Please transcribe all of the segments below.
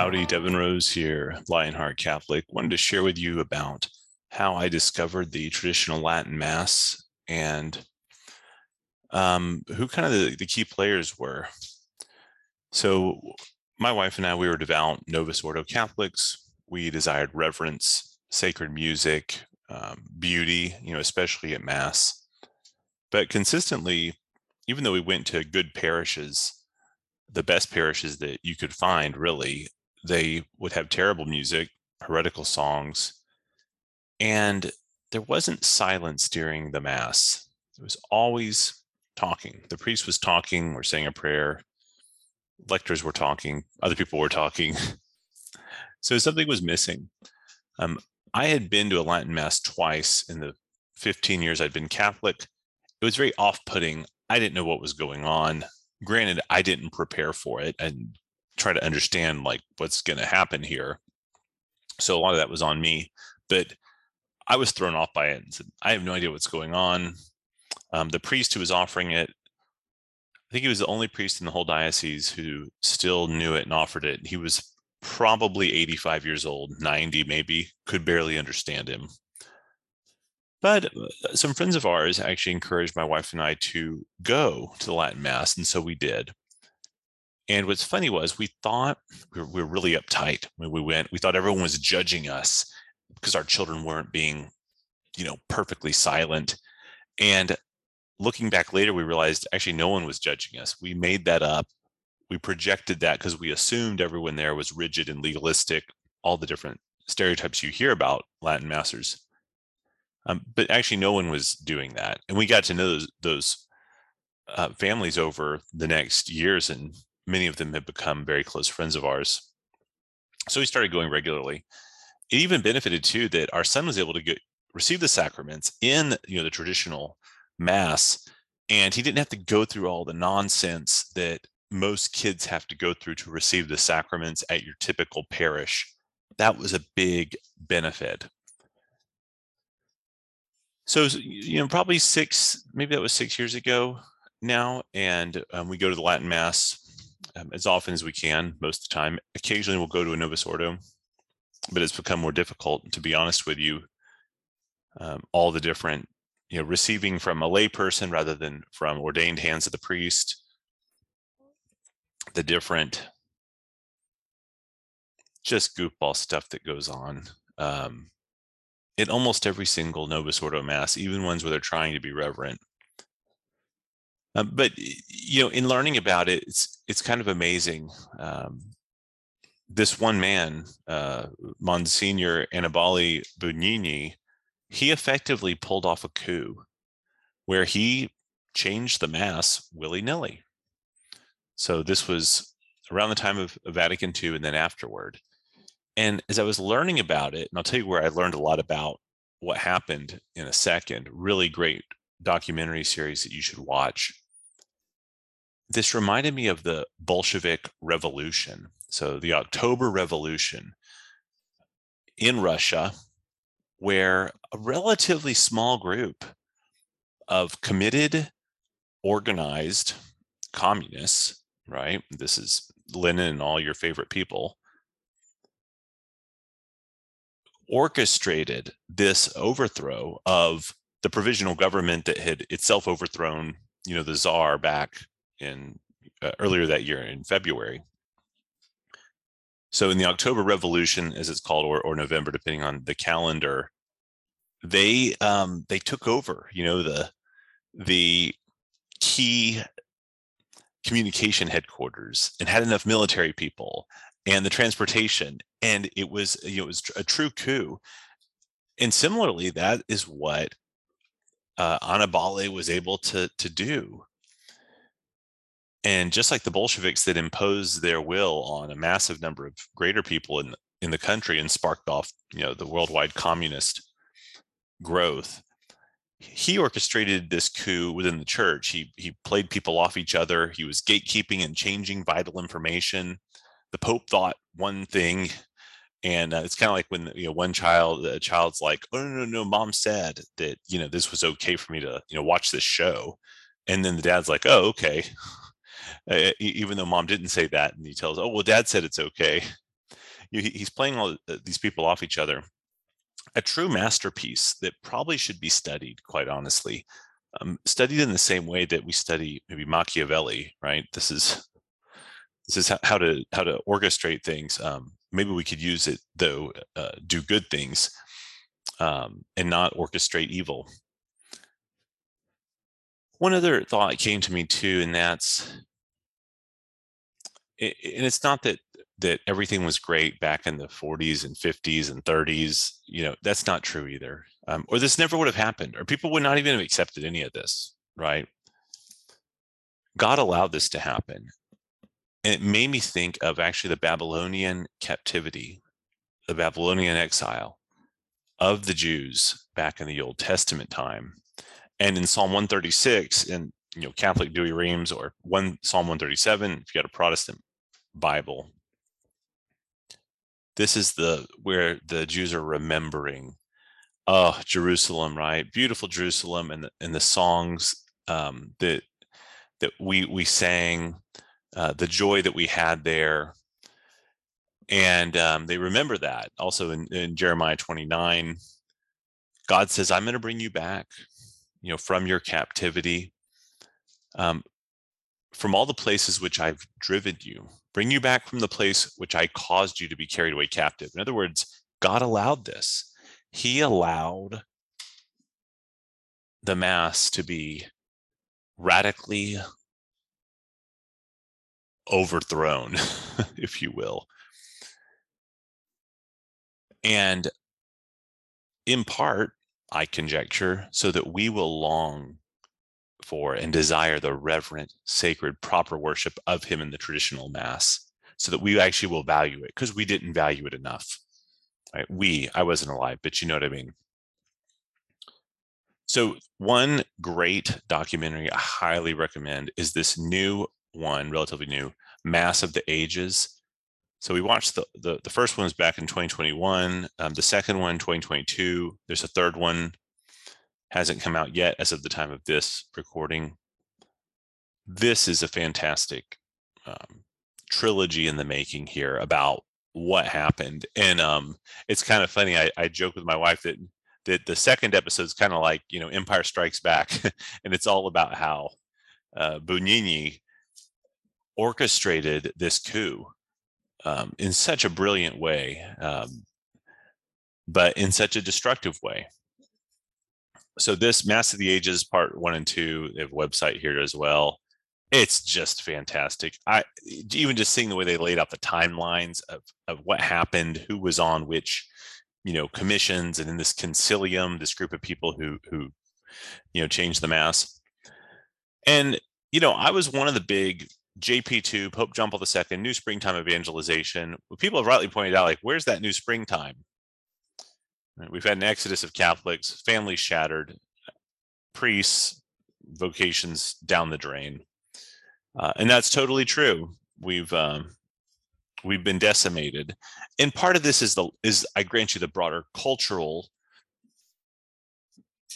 Howdy, Devin Rose here, Lionheart Catholic. Wanted to share with you about how I discovered the traditional Latin Mass and um, who kind of the, the, key players were. So, my wife and I, we were devout Novus Ordo Catholics. We desired reverence, sacred music, um, beauty, you know, especially at Mass. But consistently, even though we went to good parishes, the best parishes that you could find, really, they would have terrible music, heretical songs, and there wasn't silence during the Mass. It was always talking. The priest was talking or saying a prayer. Lectors were talking. Other people were talking. so something was missing. Um, I had been to a Latin Mass twice in the 15 years I'd been Catholic. It was very off putting. I didn't know what was going on. Granted, I didn't prepare for it and try to understand like what's going to happen here. So a lot of that was on me. But I was thrown off by it and said, I have no idea what's going on. Um, the priest who was offering it, I think he was the only priest in the whole diocese who still knew it and offered it. He was probably 85 years old, 90 maybe, could barely understand him. But uh, some friends of ours actually encouraged my wife and I to go to the Latin Mass, and so we did. And what's funny was we thought we were, we were really uptight when we went. We thought everyone was judging us because our children weren't being, you know, perfectly silent. And looking back later, we realized actually no one was judging us. We made that up. We projected that because we assumed everyone there was rigid and legalistic, all the different stereotypes you hear about Latin Massers. Um, but actually, no one was doing that. And we got to know those, those uh, families over the next years, and many of them have become very close friends of ours. So we started going regularly. It even benefited too that our son was able to get receive the sacraments in you know the traditional mass and he didn't have to go through all the nonsense that most kids have to go through to receive the sacraments at your typical parish. That was a big benefit. So you know probably six maybe that was six years ago now and um, we go to the latin mass um, as often as we can most of the time. Occasionally we'll go to a novus ordo but it's become more difficult to be honest with you um, all the different you know receiving from a layperson rather than from ordained hands of the priest. The different just goofball stuff that goes on um, in almost every single novus ordo mass even ones where they're trying to be reverent um, but you know in learning about it it's it's kind of amazing um, this one man, uh, Monsignor Annibale Bugnini, he effectively pulled off a coup where he changed the mass willy nilly. So this was around the time of Vatican II and then afterward. And as I was learning about it, and I'll tell you where I learned a lot about what happened in a second, really great documentary series that you should watch. This reminded me of the Bolshevik Revolution so the October Revolution in Russia, where a relatively small group of committed, organized communists, right? This is Lenin and all your favorite people, orchestrated this overthrow of the provisional government that had itself overthrown, you know, the czar back in uh, earlier that year in February. So in the October Revolution, as it's called, or, or November, depending on the calendar, they um, they took over. You know the the key communication headquarters and had enough military people and the transportation, and it was you know it was a true coup. And similarly, that is what uh, Annibale was able to to do and just like the Bolsheviks that imposed their will on a massive number of greater people in in the country and sparked off, you know, the worldwide communist growth, he orchestrated this coup within the church. He he played people off each other. He was gatekeeping and changing vital information. The Pope thought one thing, and uh, it's kind of like when you know one child, a child's like, "Oh no, no, no, mom said that you know this was okay for me to you know watch this show," and then the dad's like, "Oh, okay." Uh, even though mom didn't say that and he tells oh well dad said it's okay you, he's playing all these people off each other. A true masterpiece that probably should be studied, quite honestly, um, studied in the same way that we study maybe Machiavelli, right? This is this is how to how to orchestrate things. Um, maybe we could use it though, uh, do good things, um, and not orchestrate evil. One other thought came to me too, and that's, and it's not that that everything was great back in the 40s and 50s and 30s. You know, that's not true either. Um, or this never would have happened, or people would not even have accepted any of this, right? God allowed this to happen. And it made me think of actually the Babylonian captivity, the Babylonian exile of the Jews back in the Old Testament time. And in Psalm 136, and you know, Catholic Douay-Rheims or one Psalm 137, if you got a Protestant Bible, this is the where the Jews are remembering, oh, Jerusalem, right? Beautiful Jerusalem, and the, and the songs um, that that we we sang, uh, the joy that we had there, and um, they remember that. Also in, in Jeremiah 29, God says, "I'm going to bring you back." you know, from your captivity, um, from all the places which I've driven you, bring you back from the place which I caused you to be carried away captive. In other words, God allowed this. He allowed the mass to be radically overthrown, if you will. And in part, I conjecture, so that we will long for and desire the reverent, sacred, proper worship of him in the traditional mass, so that we actually will value it because we didn't value it enough. Right? We, I wasn't alive, but you know what I mean. So one great documentary I highly recommend is this new one, relatively new, Mass of the Ages so we watched the, the, the first one was back in 2021, um, the second one, 2022. There's a third one, hasn't come out yet as of the time of this recording. This is a fantastic um, trilogy in the making here about what happened. And um, it's kind of funny. I, I joke with my wife that that the second episode is kind of like, you know, Empire Strikes Back. and it's all about how uh, Bugnini orchestrated this coup um, in such a brilliant way, um, but in such a destructive way. So this Mass of the Ages part one and two, they have a website here as well. It's just fantastic. I even just seeing the way they laid out the timelines of of what happened, who was on which, you know, commissions, and in this Consilium, this group of people who who, you know, changed the mass. And you know, I was one of the big JP2, Pope John Paul II, New Springtime Evangelization. People have rightly pointed out, like, where's that new springtime? We've had an exodus of Catholics, families shattered, priests, vocations down the drain, uh, and that's totally true. We've um, we've been decimated, and part of this is the is I grant you the broader cultural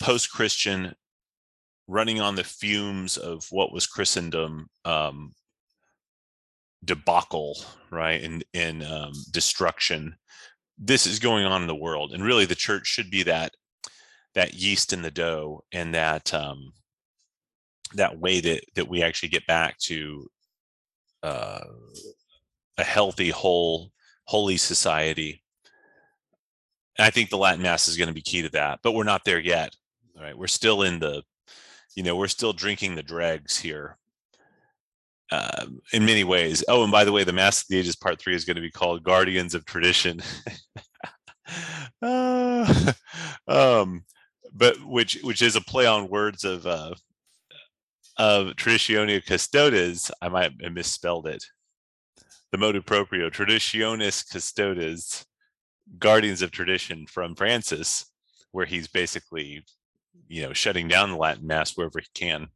post-Christian running on the fumes of what was Christendom um, debacle, right, and in um, destruction. This is going on in the world, and really, the church should be that that yeast in the dough, and that um, that way that that we actually get back to uh, a healthy, whole, holy society. And I think the Latin Mass is going to be key to that, but we're not there yet. Right, we're still in the, you know, we're still drinking the dregs here uh, in many ways. Oh, and by the way, the Mass of the Ages Part Three is going to be called Guardians of Tradition. uh, um, but which which is a play on words of uh, of Traditionio Custodes. I might have misspelled it. The motu proprio Traditionis Custodes, Guardians of Tradition from Francis, where he's basically, you know, shutting down the Latin Mass wherever he can.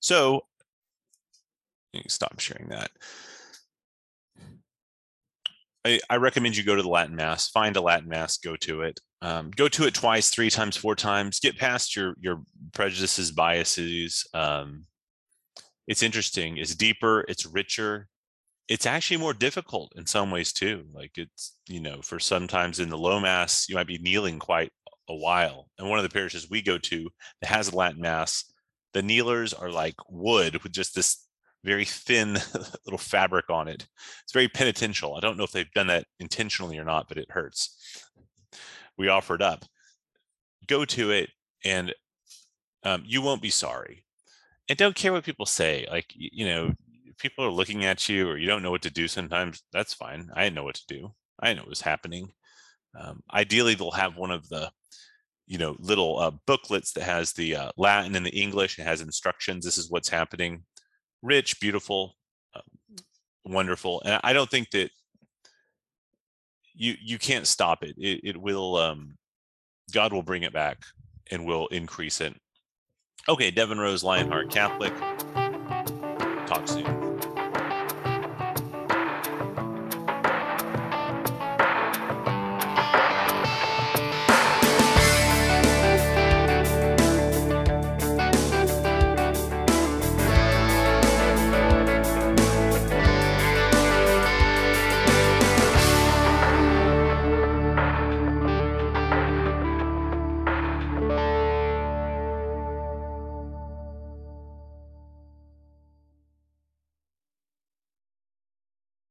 So stop sharing that. I, I, recommend you go to the Latin Mass, find a Latin Mass, go to it. Um, go to it twice, three times, four times. Get past your your prejudices, biases. Um, it's interesting. It's deeper. It's richer. it's actually more difficult in some ways too. Like it's, you know, for sometimes in the low mass, you might be kneeling quite a while. And one of the parishes we go to that has a Latin mass, the kneelers are like wood with just this very thin little fabric on it. It's very penitential. I don't know if they've done that intentionally or not, but it hurts. We offered up. Go to it and um, you won't be sorry. And don't care what people say. Like, you know, people are looking at you or you don't know what to do sometimes, that's fine. I know what to do. I know what was happening. Um, ideally, they'll have one of the you know little uh, booklets that has the uh, Latin and the English. It has instructions. This is what's happening. Rich, beautiful, uh, wonderful. And I don't think that you you can't stop it. It, it will. Um, God will bring it back and will increase it. Okay, Devin Rose, Lionheart Catholic. Talk soon.